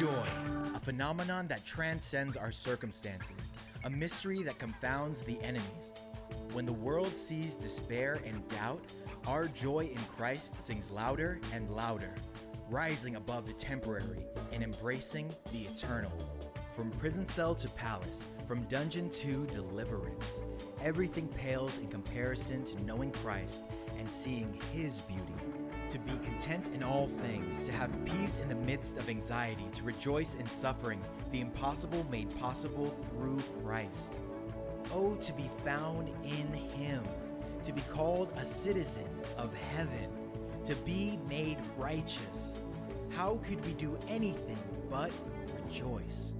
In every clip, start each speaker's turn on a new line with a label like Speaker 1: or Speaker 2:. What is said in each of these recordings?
Speaker 1: Joy, a phenomenon that transcends our circumstances, a mystery that confounds the enemies. When the world sees despair and doubt, our joy in Christ sings louder and louder, rising above the temporary and embracing the eternal. From prison cell to palace, from dungeon to deliverance, everything pales in comparison to knowing Christ and seeing His beauty to be content in all things, to have peace in the midst of anxiety, to rejoice in suffering, the impossible made possible through Christ. Oh, to be found in Him, to be called a citizen of heaven, to be made righteous. How could we do anything but rejoice?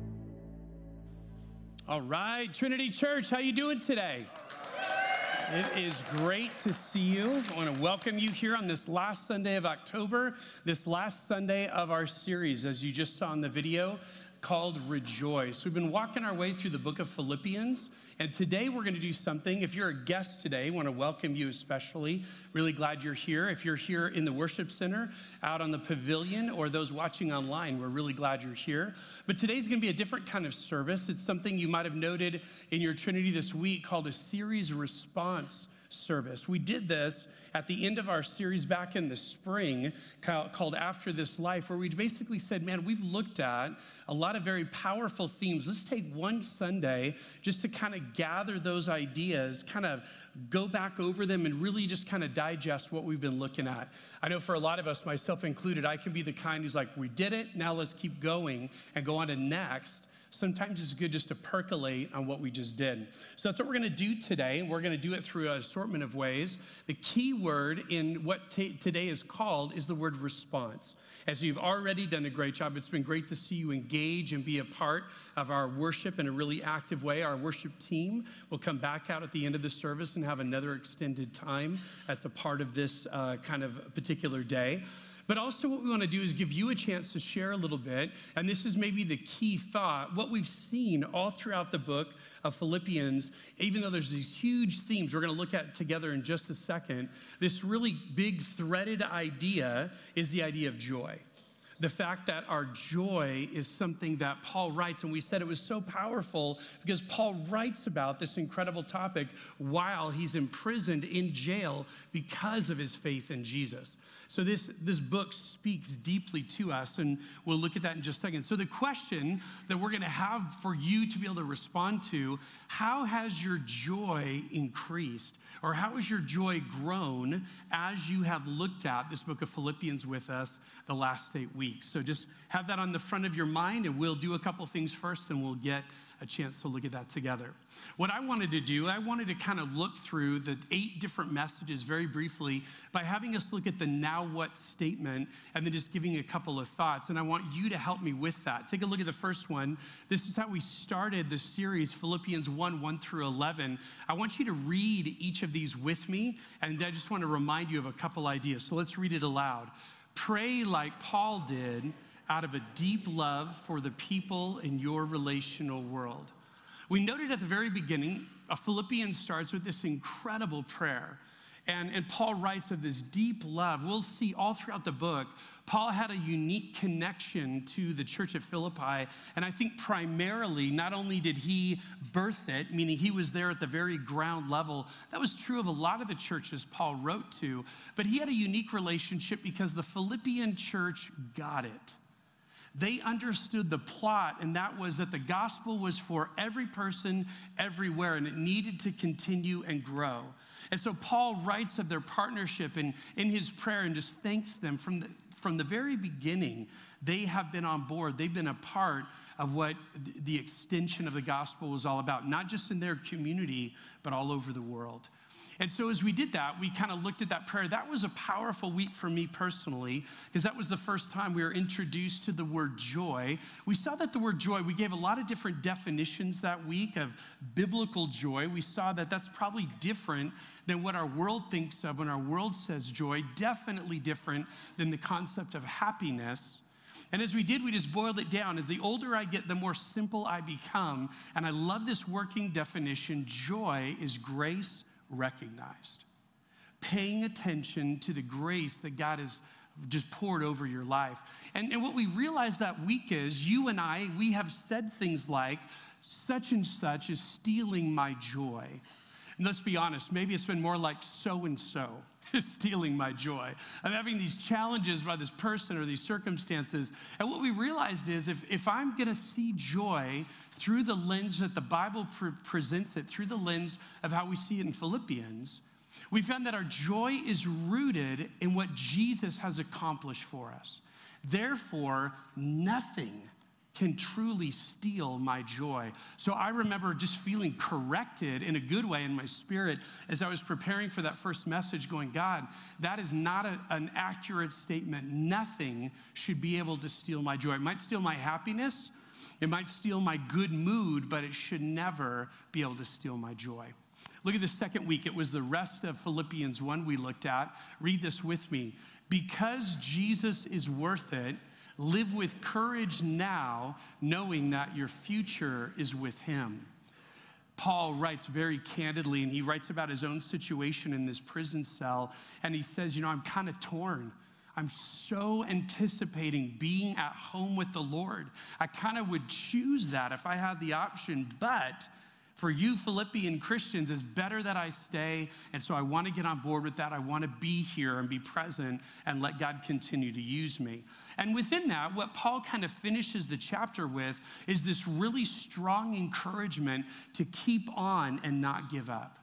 Speaker 2: All right, Trinity Church, how you doing today? It is great to see you. I want to welcome you here on this last Sunday of October, this last Sunday of our series, as you just saw in the video, called Rejoice. We've been walking our way through the book of Philippians, and today we're going to do something. If you're a guest today, I want to welcome you especially. Really glad you're here. If you're here in the worship center, out on the pavilion, or those watching online, we're really glad you're here. But today's going to be a different kind of service. It's something you might have noted in your Trinity this week called a series response service. We did this at the end of our series back in the spring called After This Life, where we basically said, man, we've looked at a lot of very powerful themes. Let's take one Sunday just to kind of gather those ideas, kind of go back over them, and really just kind of digest what we've been looking at. I know for a lot of us, myself included, I can be the kind who's like, we did it, now let's keep going and go on to next sometimes it's good just to percolate on what we just did. So that's what we're going to do today. We're going to do it through an assortment of ways. The key word in what t- today is called is the word response. As you've already done a great job, it's been great to see you engage and be a part of our worship in a really active way. Our worship team will come back out at the end of the service and have another extended time that's a part of this uh, kind of particular day. But also, what we want to do is give you a chance to share a little bit. And this is maybe the key thought. What we've seen all throughout the book of Philippians, even though there's these huge themes we're going to look at together in just a second, this really big threaded idea is the idea of joy the fact that our joy is something that Paul writes, and we said it was so powerful because Paul writes about this incredible topic while he's imprisoned in jail because of his faith in Jesus. So this, this book speaks deeply to us, and we'll look at that in just a second. So the question that we're gonna have for you to be able to respond to, how has your joy increased? Or how has your joy grown as you have looked at this book of Philippians with us the last eight weeks? So just have that on the front of your mind, and we'll do a couple things first, and we'll get a chance to look at that together. What I wanted to do, I wanted to kind of look through the eight different messages very briefly by having us look at the now what statement and then just giving a couple of thoughts. And I want you to help me with that. Take a look at the first one. This is how we started the series, Philippians 1 1 through 11. I want you to read each of these with me, and I just want to remind you of a couple ideas. So let's read it aloud. Pray like Paul did out of a deep love for the people in your relational world. We noted at the very beginning, a Philippians starts with this incredible prayer. And, and Paul writes of this deep love. We'll see all throughout the book, Paul had a unique connection to the church at Philippi. And I think primarily, not only did he birth it, meaning he was there at the very ground level, that was true of a lot of the churches Paul wrote to, but he had a unique relationship because the Philippian church got it. They understood the plot, and that was that the gospel was for every person everywhere, and it needed to continue and grow. And so Paul writes of their partnership and in his prayer and just thanks them from the, from the very beginning. They have been on board, they've been a part of what the extension of the gospel was all about, not just in their community, but all over the world. And so, as we did that, we kind of looked at that prayer. That was a powerful week for me personally, because that was the first time we were introduced to the word joy. We saw that the word joy, we gave a lot of different definitions that week of biblical joy. We saw that that's probably different than what our world thinks of when our world says joy, definitely different than the concept of happiness. And as we did, we just boiled it down. As the older I get, the more simple I become. And I love this working definition joy is grace recognized. Paying attention to the grace that God has just poured over your life. And, and what we realized that week is you and I, we have said things like, such and such is stealing my joy. And let's be honest, maybe it's been more like so and so is stealing my joy. I'm having these challenges by this person or these circumstances. And what we realized is if, if I'm going to see joy through the lens that the Bible pre- presents it, through the lens of how we see it in Philippians, we found that our joy is rooted in what Jesus has accomplished for us. Therefore, nothing can truly steal my joy. So I remember just feeling corrected in a good way in my spirit as I was preparing for that first message, going, God, that is not a, an accurate statement. Nothing should be able to steal my joy. It might steal my happiness, it might steal my good mood, but it should never be able to steal my joy. Look at the second week. It was the rest of Philippians 1 we looked at. Read this with me. Because Jesus is worth it, Live with courage now, knowing that your future is with Him. Paul writes very candidly, and he writes about his own situation in this prison cell. And he says, You know, I'm kind of torn. I'm so anticipating being at home with the Lord. I kind of would choose that if I had the option, but for you Philippian Christians, it's better that I stay. And so I want to get on board with that. I want to be here and be present and let God continue to use me. And within that, what Paul kind of finishes the chapter with is this really strong encouragement to keep on and not give up.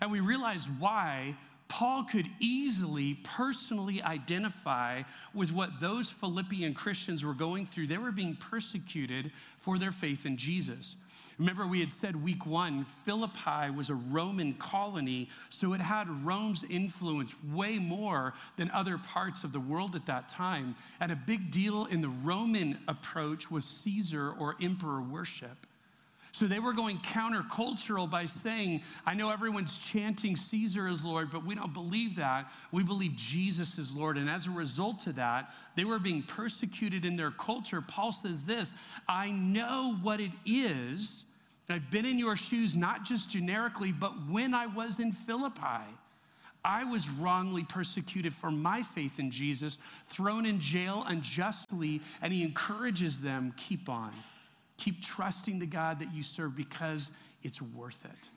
Speaker 2: And we realize why Paul could easily personally identify with what those Philippian Christians were going through. They were being persecuted for their faith in Jesus. Remember, we had said week one, Philippi was a Roman colony, so it had Rome's influence way more than other parts of the world at that time. And a big deal in the Roman approach was Caesar or emperor worship. So they were going countercultural by saying, I know everyone's chanting Caesar is Lord, but we don't believe that. We believe Jesus is Lord. And as a result of that, they were being persecuted in their culture. Paul says this I know what it is. I've been in your shoes, not just generically, but when I was in Philippi. I was wrongly persecuted for my faith in Jesus, thrown in jail unjustly, and he encourages them keep on. Keep trusting the God that you serve because it's worth it.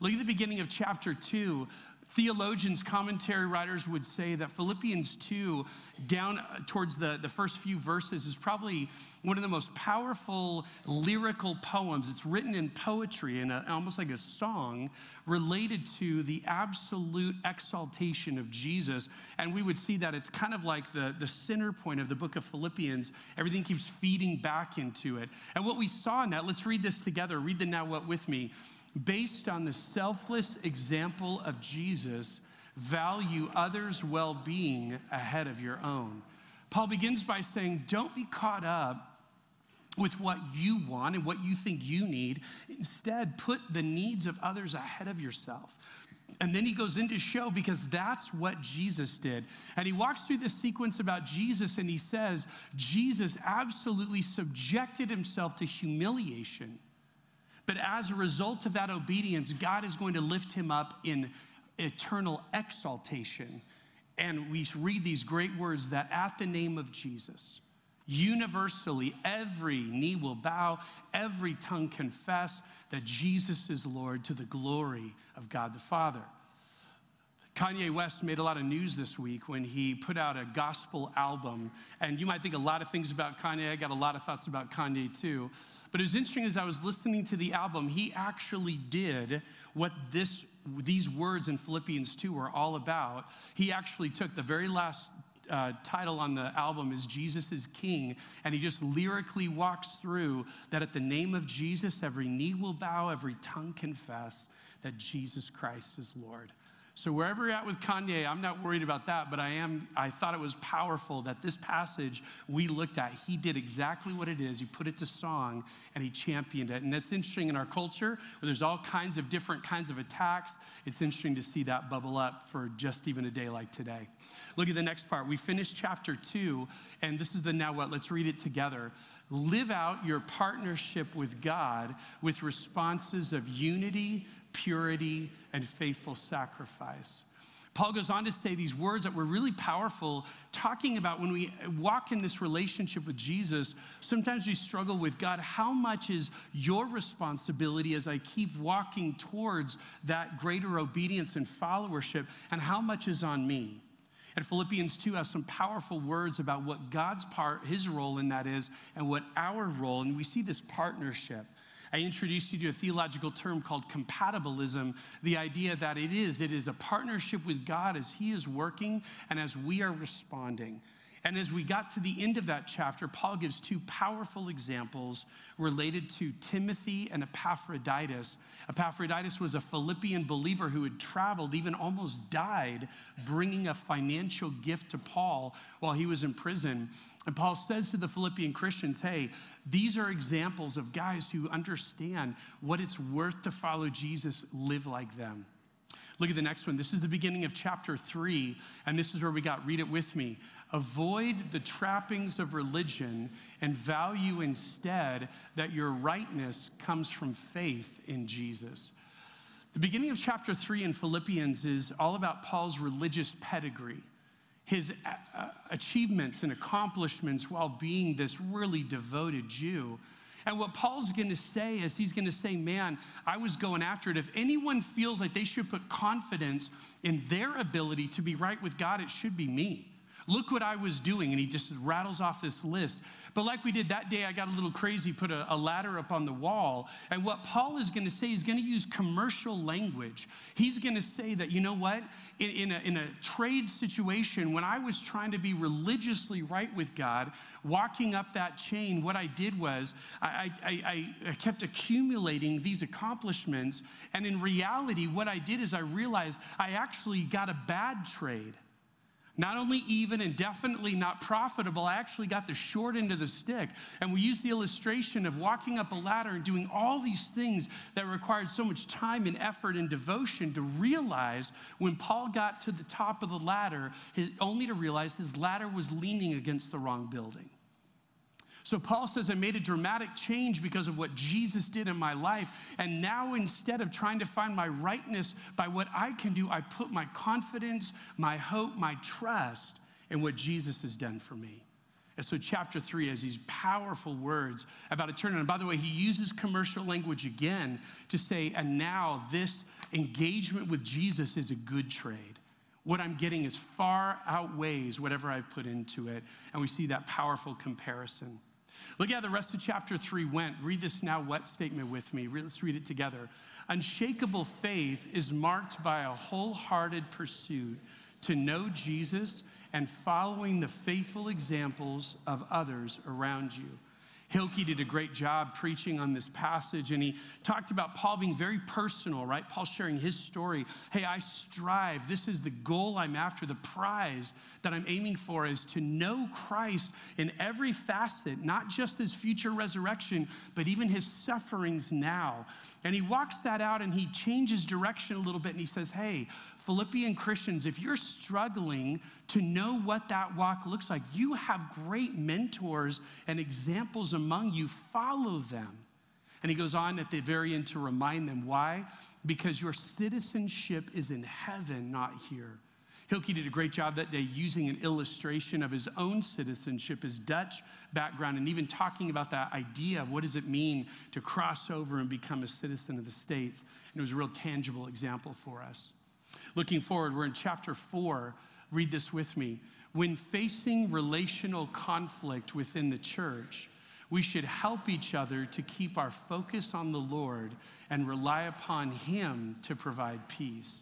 Speaker 2: Look at the beginning of chapter 2. Theologians, commentary writers would say that Philippians 2, down uh, towards the, the first few verses, is probably one of the most powerful lyrical poems. It's written in poetry and uh, almost like a song related to the absolute exaltation of Jesus. And we would see that it's kind of like the, the center point of the book of Philippians. Everything keeps feeding back into it. And what we saw in that, let's read this together. Read the now what with me based on the selfless example of Jesus, value others' well being ahead of your own. Paul begins by saying, Don't be caught up with what you want and what you think you need. Instead, put the needs of others ahead of yourself. And then he goes into show because that's what Jesus did. And he walks through this sequence about Jesus and he says, Jesus absolutely subjected himself to humiliation but as a result of that obedience, God is going to lift him up in eternal exaltation. And we read these great words that at the name of Jesus, universally every knee will bow, every tongue confess that Jesus is Lord to the glory of God the Father. Kanye West made a lot of news this week when he put out a gospel album. And you might think a lot of things about Kanye. I got a lot of thoughts about Kanye too. But it was interesting as I was listening to the album, he actually did what this, these words in Philippians 2 were all about. He actually took the very last uh, title on the album is Jesus is King. And he just lyrically walks through that at the name of Jesus, every knee will bow, every tongue confess that Jesus Christ is Lord. So wherever you're at with Kanye, I'm not worried about that, but I am, I thought it was powerful that this passage we looked at, he did exactly what it is. He put it to song and he championed it. And that's interesting in our culture where there's all kinds of different kinds of attacks. It's interesting to see that bubble up for just even a day like today. Look at the next part. We finished chapter two, and this is the now what? Let's read it together. Live out your partnership with God with responses of unity, purity, and faithful sacrifice. Paul goes on to say these words that were really powerful, talking about when we walk in this relationship with Jesus, sometimes we struggle with God, how much is your responsibility as I keep walking towards that greater obedience and followership, and how much is on me? And Philippians 2 has some powerful words about what God's part, his role in that is, and what our role, and we see this partnership. I introduced you to a theological term called compatibilism, the idea that it is, it is a partnership with God as He is working and as we are responding. And as we got to the end of that chapter, Paul gives two powerful examples related to Timothy and Epaphroditus. Epaphroditus was a Philippian believer who had traveled, even almost died, bringing a financial gift to Paul while he was in prison. And Paul says to the Philippian Christians, hey, these are examples of guys who understand what it's worth to follow Jesus, live like them. Look at the next one. This is the beginning of chapter three, and this is where we got. Read it with me. Avoid the trappings of religion and value instead that your rightness comes from faith in Jesus. The beginning of chapter three in Philippians is all about Paul's religious pedigree his uh, uh, achievements and accomplishments while being this really devoted Jew. And what Paul's going to say is he's going to say, Man, I was going after it. If anyone feels like they should put confidence in their ability to be right with God, it should be me. Look what I was doing. And he just rattles off this list. But like we did that day, I got a little crazy, put a, a ladder up on the wall. And what Paul is going to say, he's going to use commercial language. He's going to say that, you know what? In, in, a, in a trade situation, when I was trying to be religiously right with God, walking up that chain, what I did was I, I, I, I kept accumulating these accomplishments. And in reality, what I did is I realized I actually got a bad trade. Not only even and definitely not profitable, I actually got the short end of the stick. And we use the illustration of walking up a ladder and doing all these things that required so much time and effort and devotion to realize when Paul got to the top of the ladder, only to realize his ladder was leaning against the wrong building. So Paul says, I made a dramatic change because of what Jesus did in my life. And now instead of trying to find my rightness by what I can do, I put my confidence, my hope, my trust in what Jesus has done for me. And so, chapter three has these powerful words about eternity. And by the way, he uses commercial language again to say, and now this engagement with Jesus is a good trade. What I'm getting is far outweighs whatever I've put into it. And we see that powerful comparison. Look at how the rest of chapter three went. Read this now what statement with me. Let's read it together. Unshakable faith is marked by a wholehearted pursuit to know Jesus and following the faithful examples of others around you. Hilke did a great job preaching on this passage, and he talked about Paul being very personal, right? Paul sharing his story. Hey, I strive. This is the goal I'm after. The prize that I'm aiming for is to know Christ in every facet, not just his future resurrection, but even his sufferings now. And he walks that out and he changes direction a little bit and he says, Hey, Philippian Christians, if you're struggling to know what that walk looks like, you have great mentors and examples among you. Follow them. And he goes on at the very end to remind them why? Because your citizenship is in heaven, not here. Hilke did a great job that day using an illustration of his own citizenship, his Dutch background, and even talking about that idea of what does it mean to cross over and become a citizen of the States. And it was a real tangible example for us. Looking forward, we're in chapter four. Read this with me. When facing relational conflict within the church, we should help each other to keep our focus on the Lord and rely upon Him to provide peace.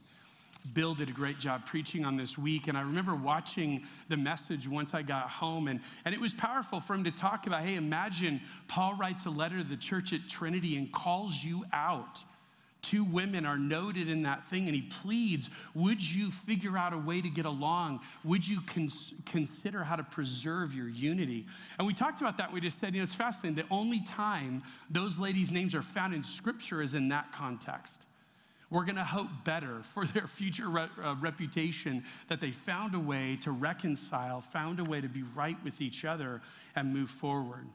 Speaker 2: Bill did a great job preaching on this week. And I remember watching the message once I got home. And, and it was powerful for him to talk about hey, imagine Paul writes a letter to the church at Trinity and calls you out Two women are noted in that thing, and he pleads, Would you figure out a way to get along? Would you cons- consider how to preserve your unity? And we talked about that. We just said, you know, it's fascinating. The only time those ladies' names are found in Scripture is in that context. We're going to hope better for their future re- uh, reputation that they found a way to reconcile, found a way to be right with each other and move forward.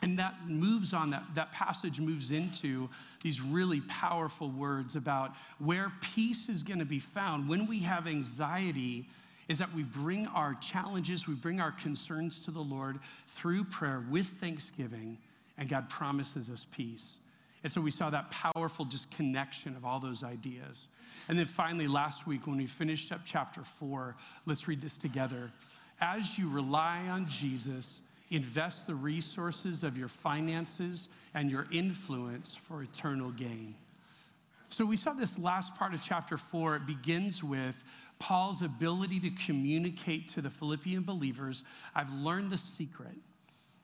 Speaker 2: And that moves on, that, that passage moves into these really powerful words about where peace is going to be found when we have anxiety is that we bring our challenges, we bring our concerns to the Lord through prayer with thanksgiving, and God promises us peace. And so we saw that powerful just connection of all those ideas. And then finally, last week, when we finished up chapter four, let's read this together. As you rely on Jesus, invest the resources of your finances and your influence for eternal gain. So we saw this last part of chapter four. It begins with Paul's ability to communicate to the Philippian believers I've learned the secret.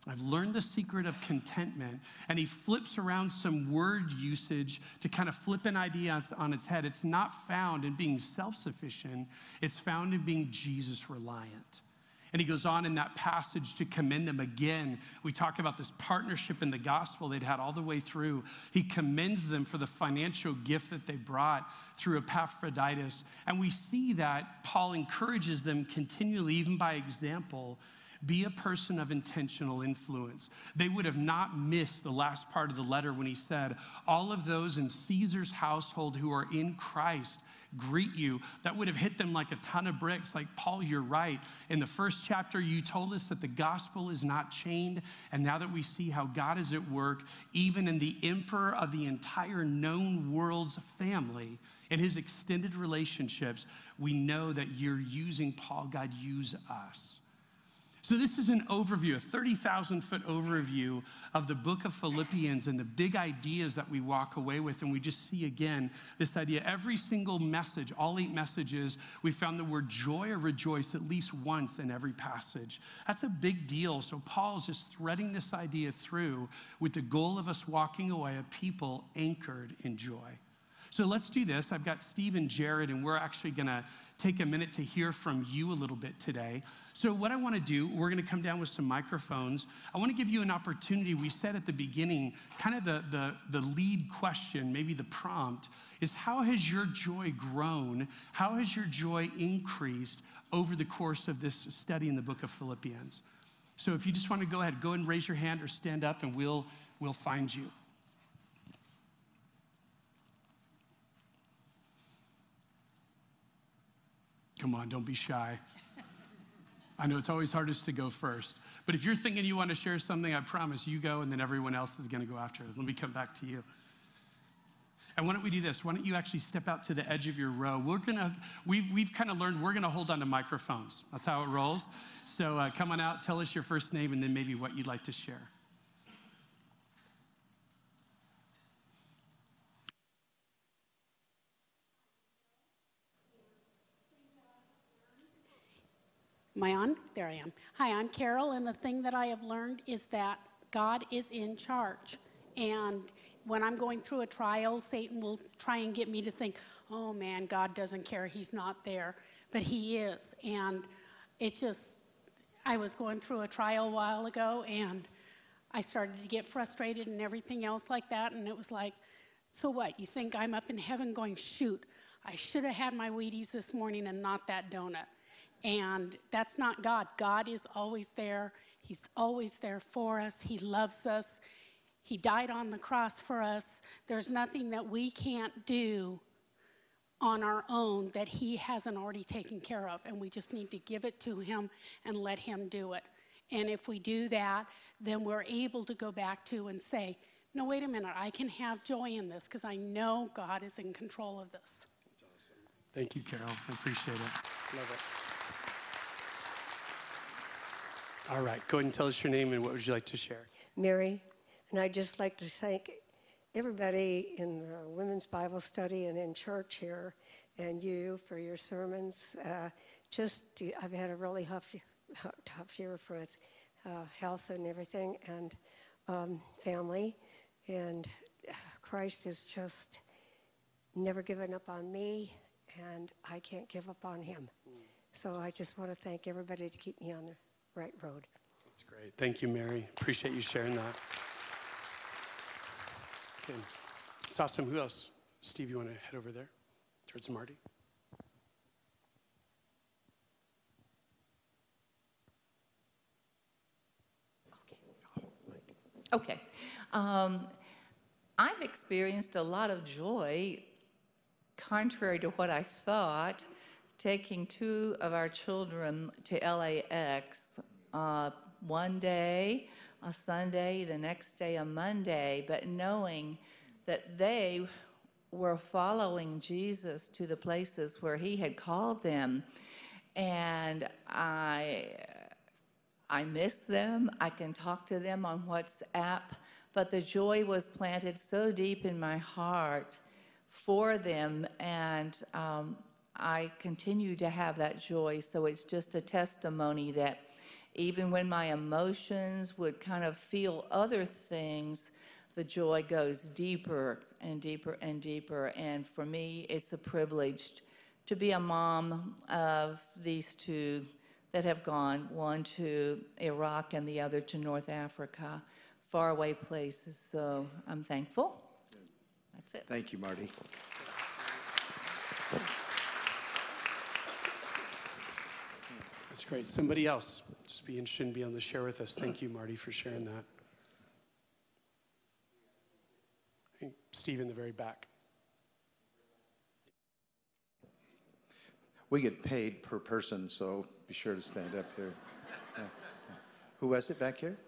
Speaker 2: I've learned the secret of contentment. And he flips around some word usage to kind of flip an idea on its head. It's not found in being self sufficient, it's found in being Jesus reliant. And he goes on in that passage to commend them again. We talk about this partnership in the gospel they'd had all the way through. He commends them for the financial gift that they brought through Epaphroditus. And we see that Paul encourages them continually, even by example, be a person of intentional influence. They would have not missed the last part of the letter when he said, All of those in Caesar's household who are in Christ greet you. That would have hit them like a ton of bricks. Like, Paul, you're right. In the first chapter, you told us that the gospel is not chained. And now that we see how God is at work, even in the emperor of the entire known world's family, in his extended relationships, we know that you're using Paul. God, use us. So, this is an overview, a 30,000 foot overview of the book of Philippians and the big ideas that we walk away with. And we just see again this idea. Every single message, all eight messages, we found the word joy or rejoice at least once in every passage. That's a big deal. So, Paul's just threading this idea through with the goal of us walking away a people anchored in joy. So let's do this. I've got Steve and Jared, and we're actually going to take a minute to hear from you a little bit today. So, what I want to do, we're going to come down with some microphones. I want to give you an opportunity. We said at the beginning, kind of the, the, the lead question, maybe the prompt, is how has your joy grown? How has your joy increased over the course of this study in the book of Philippians? So, if you just want to go ahead, go and raise your hand or stand up, and we'll, we'll find you. Come on, don't be shy. I know it's always hardest to go first. But if you're thinking you want to share something, I promise you go, and then everyone else is going to go after it. Let me come back to you. And why don't we do this? Why don't you actually step out to the edge of your row? We're gonna, we've, we've kind of learned we're gonna hold on to microphones. That's how it rolls. So uh, come on out, tell us your first name, and then maybe what you'd like to share.
Speaker 3: Am I on? There I am. Hi, I'm Carol, and the thing that I have learned is that God is in charge. And when I'm going through a trial, Satan will try and get me to think, oh man, God doesn't care, he's not there. But he is. And it just, I was going through a trial a while ago, and I started to get frustrated and everything else like that. And it was like, so what? You think I'm up in heaven going, shoot, I should have had my Wheaties this morning and not that donut. And that's not God. God is always there. He's always there for us. He loves us. He died on the cross for us. There's nothing that we can't do on our own that He hasn't already taken care of. And we just need to give it to Him and let Him do it. And if we do that, then we're able to go back to and say, no, wait a minute, I can have joy in this because I know God is in control of this.
Speaker 2: That's awesome. Thank you, Carol. I appreciate it. Love it. All right, go ahead and tell us your name and what would you like to share?
Speaker 4: Mary, and I'd just like to thank everybody in the women's Bible study and in church here, and you for your sermons. Uh, just, I've had a really tough, tough year for uh, health and everything, and um, family, and Christ has just never given up on me, and I can't give up on him. So I just want to thank everybody to keep me on the right road.
Speaker 2: That's great. Thank you, Mary. Appreciate you sharing that. Okay. It's awesome. Who else? Steve, you want to head over there towards Marty?
Speaker 5: Okay. Um, I've experienced a lot of joy, contrary to what I thought, taking two of our children to LAX uh, one day, a Sunday, the next day, a Monday, but knowing that they were following Jesus to the places where he had called them. And I, I miss them. I can talk to them on WhatsApp, but the joy was planted so deep in my heart for them, and um, I continue to have that joy. So it's just a testimony that even when my emotions would kind of feel other things, the joy goes deeper and deeper and deeper. And for me, it's a privilege to be a mom of these two that have gone, one to Iraq and the other to North Africa, faraway places. So I'm thankful. That's it.
Speaker 6: Thank you, Marty.
Speaker 2: That's great. Somebody else, just be interested in being able to share with us. Thank you, Marty, for sharing that. Steve in the very back.
Speaker 6: We get paid per person, so be sure to stand up here. Uh, uh, who was it back here?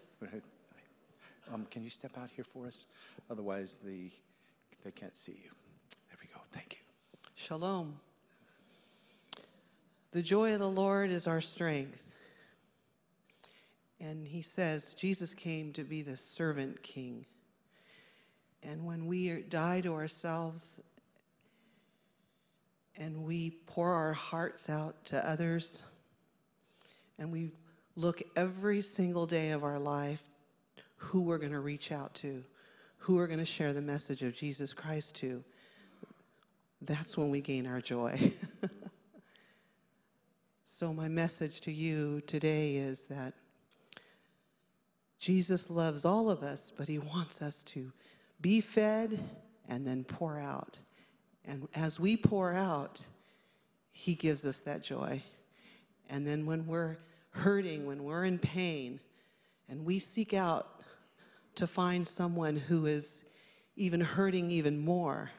Speaker 6: Um, can you step out here for us? Otherwise, the, they can't see you. There we go. Thank you.
Speaker 7: Shalom. The joy of the Lord is our strength. And he says Jesus came to be the servant king. And when we die to ourselves and we pour our hearts out to others, and we look every single day of our life who we're going to reach out to, who we're going to share the message of Jesus Christ to, that's when we gain our joy. so, my message to you today is that Jesus loves all of us, but he wants us to be fed and then pour out. And as we pour out, He gives us that joy. And then when we're hurting, when we're in pain, and we seek out to find someone who is even hurting even more,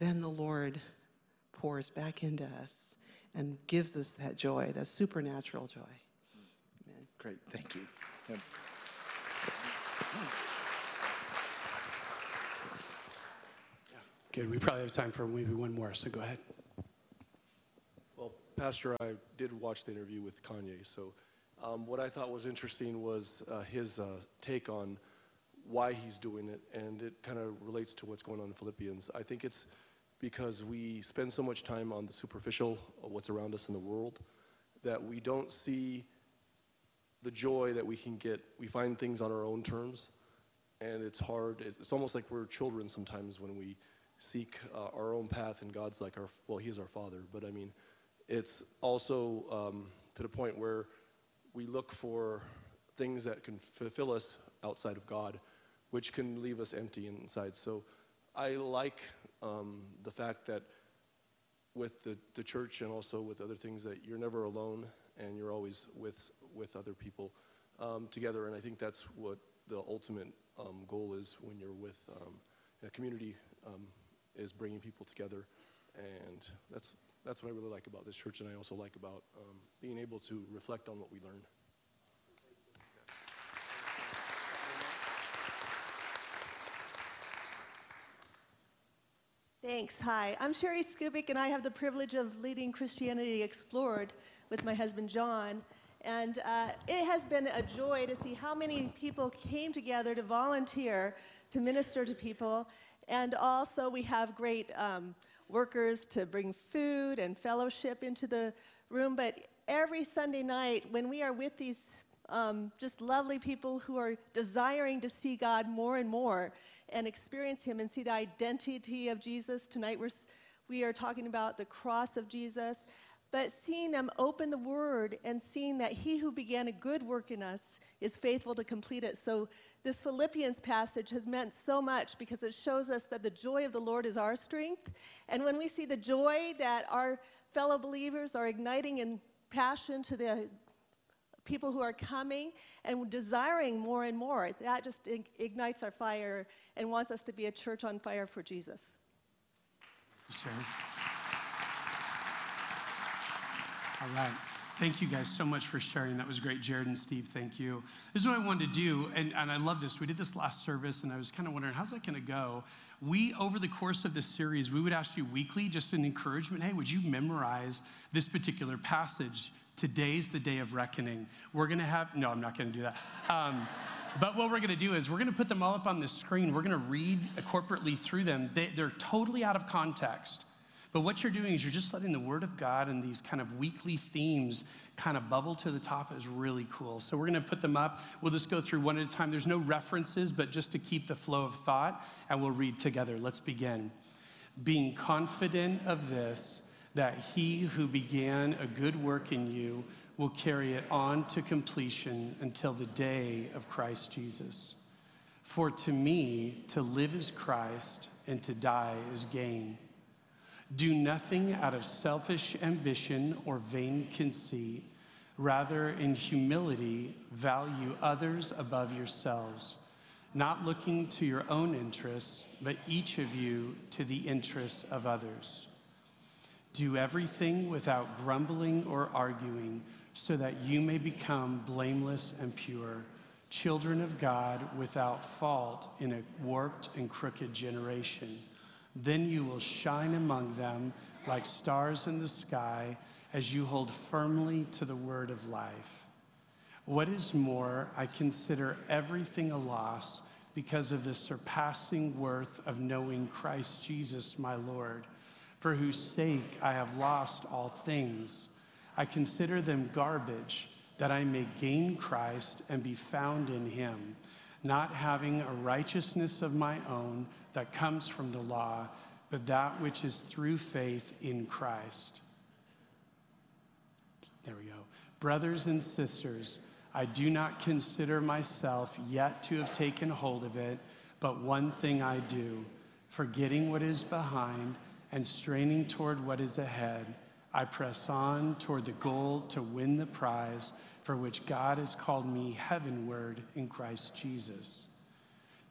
Speaker 7: then the Lord pours back into us and gives us that joy, that supernatural joy.
Speaker 6: Amen. Great, thank you.
Speaker 2: Good. We probably have time for maybe one more, so go ahead.
Speaker 8: Well, Pastor, I did watch the interview with Kanye. So, um, what I thought was interesting was uh, his uh, take on why he's doing it, and it kind of relates to what's going on in Philippians. I think it's because we spend so much time on the superficial what's around us in the world that we don't see the joy that we can get. We find things on our own terms, and it's hard. It's almost like we're children sometimes when we seek uh, our own path, and God's like our, well, He is our Father. But I mean, it's also um, to the point where we look for things that can fulfill us outside of God, which can leave us empty inside. So I like um, the fact that with the, the church and also with other things that you're never alone and you're always with, with other people um, together. And I think that's what the ultimate um, goal is when you're with um, a community um, is bringing people together, and that's that's what I really like about this church, and I also like about um, being able to reflect on what we learned.
Speaker 9: Thanks. Hi, I'm Sherry Skubik, and I have the privilege of leading Christianity Explored with my husband John. And uh, it has been a joy to see how many people came together to volunteer to minister to people. And also, we have great um, workers to bring food and fellowship into the room. But every Sunday night, when we are with these um, just lovely people who are desiring to see God more and more and experience Him and see the identity of Jesus, tonight we're, we are talking about the cross of Jesus. But seeing them open the Word and seeing that He who began a good work in us is faithful to complete it. So this Philippians passage has meant so much because it shows us that the joy of the Lord is our strength. And when we see the joy that our fellow believers are igniting in passion to the people who are coming and desiring more and more. That just ignites our fire and wants us to be a church on fire for Jesus.
Speaker 2: Sure. All right. Thank you guys so much for sharing. That was great, Jared and Steve. Thank you. This is what I wanted to do, and, and I love this. We did this last service, and I was kind of wondering, how's that going to go? We, over the course of this series, we would ask you weekly just an encouragement hey, would you memorize this particular passage? Today's the day of reckoning. We're to have, no, I'm not to do that. Um, but what we're to do is we're to put them all up on the screen. We're to read corporately through them. They, they're totally out of context. But what you're doing is you're just letting the Word of God and these kind of weekly themes kind of bubble to the top is really cool. So we're going to put them up. We'll just go through one at a time. There's no references, but just to keep the flow of thought, and we'll read together. Let's begin. Being confident of this, that he who began a good work in you will carry it on to completion until the day of Christ Jesus. For to me, to live is Christ, and to die is gain. Do nothing out of selfish ambition or vain conceit. Rather, in humility, value others above yourselves, not looking to your own interests, but each of you to the interests of others. Do everything without grumbling or arguing, so that you may become blameless and pure, children of God without fault in a warped and crooked generation then you will shine among them like stars in the sky as you hold firmly to the word of life. What is more, I consider everything a loss because of the surpassing worth of knowing Christ Jesus, my Lord, for whose sake I have lost all things. I consider them garbage that I may gain Christ and be found in him not having a righteousness of my own that comes from the law, but that which is through faith in Christ. There we go. Brothers and sisters, I do not consider myself yet to have taken hold of it, but one thing I do, forgetting what is behind and straining toward what is ahead, I press on toward the goal to win the prize for which God has called me heavenward in Christ Jesus.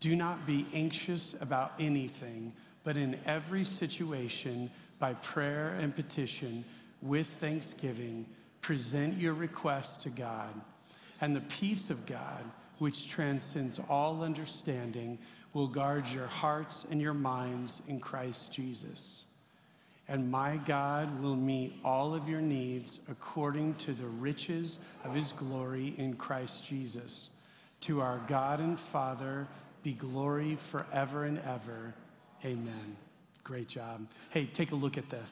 Speaker 2: Do not be anxious about anything, but in every situation, by prayer and petition, with thanksgiving, present your requests to God. And the peace of God, which transcends all understanding, will guard your hearts and your minds in Christ Jesus and my God will meet all of your needs according to the riches of his glory in Christ Jesus. To our God and Father be glory forever and ever. Amen. Great job. Hey, take a look at this.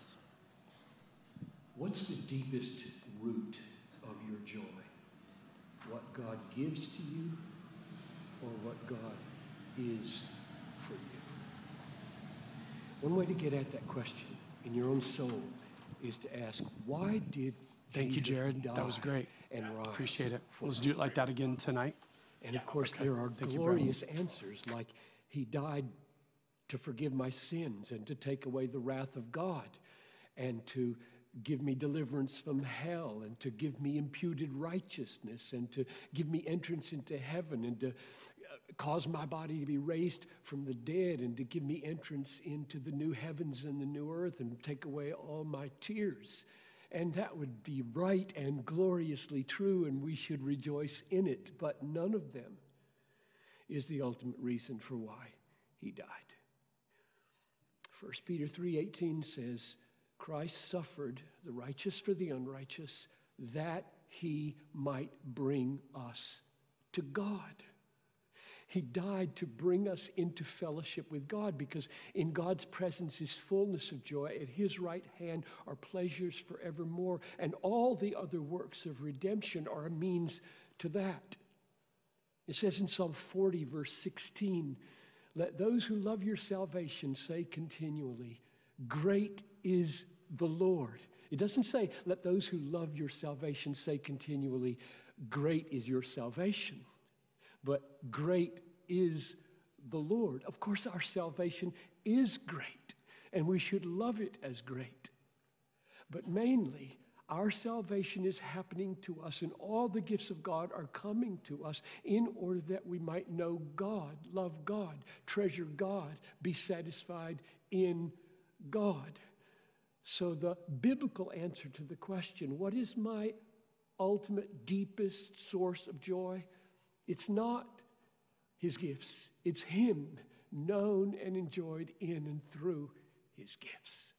Speaker 10: What's the deepest root of your joy? What God gives to you or what God is for you? One way to get at that question in your own soul is to ask, why did
Speaker 2: Thank
Speaker 10: Jesus
Speaker 2: you, Jared. That was great.
Speaker 10: And rise
Speaker 2: Appreciate it. Let's do it like that again tonight.
Speaker 10: And of course,
Speaker 2: okay.
Speaker 10: there are
Speaker 2: Thank
Speaker 10: glorious you, answers like he died to forgive my sins and to take away the wrath of God and to give me deliverance from hell and to give me imputed righteousness and to give me entrance into heaven and to cause my body to be raised from the dead and to give me entrance into the new heavens and the new earth and take away all my tears. And that would be right and gloriously true, and we should rejoice in it. But none of them is the ultimate reason for why he died. 1 Peter 3:18 says, Christ suffered the righteous for the unrighteous that he might bring us to God. He died to bring us into fellowship with God because in God's presence is fullness of joy. At his right hand are pleasures forevermore. And all the other works of redemption are a means to that. It says in Psalm 40, verse 16, let those who love your salvation say continually, Great is the Lord. It doesn't say, let those who love your salvation say continually, Great is your salvation but great is the Lord. Of course, our salvation is great, and we should love it as great. But mainly, Our salvation is happening to us, and all the gifts of God are coming to us in order that we might know God, love God, treasure God, be satisfied in God. So, the biblical answer to the question, what is my ultimate, deepest source of joy? It's not his gifts, it's him known and enjoyed in and through his gifts.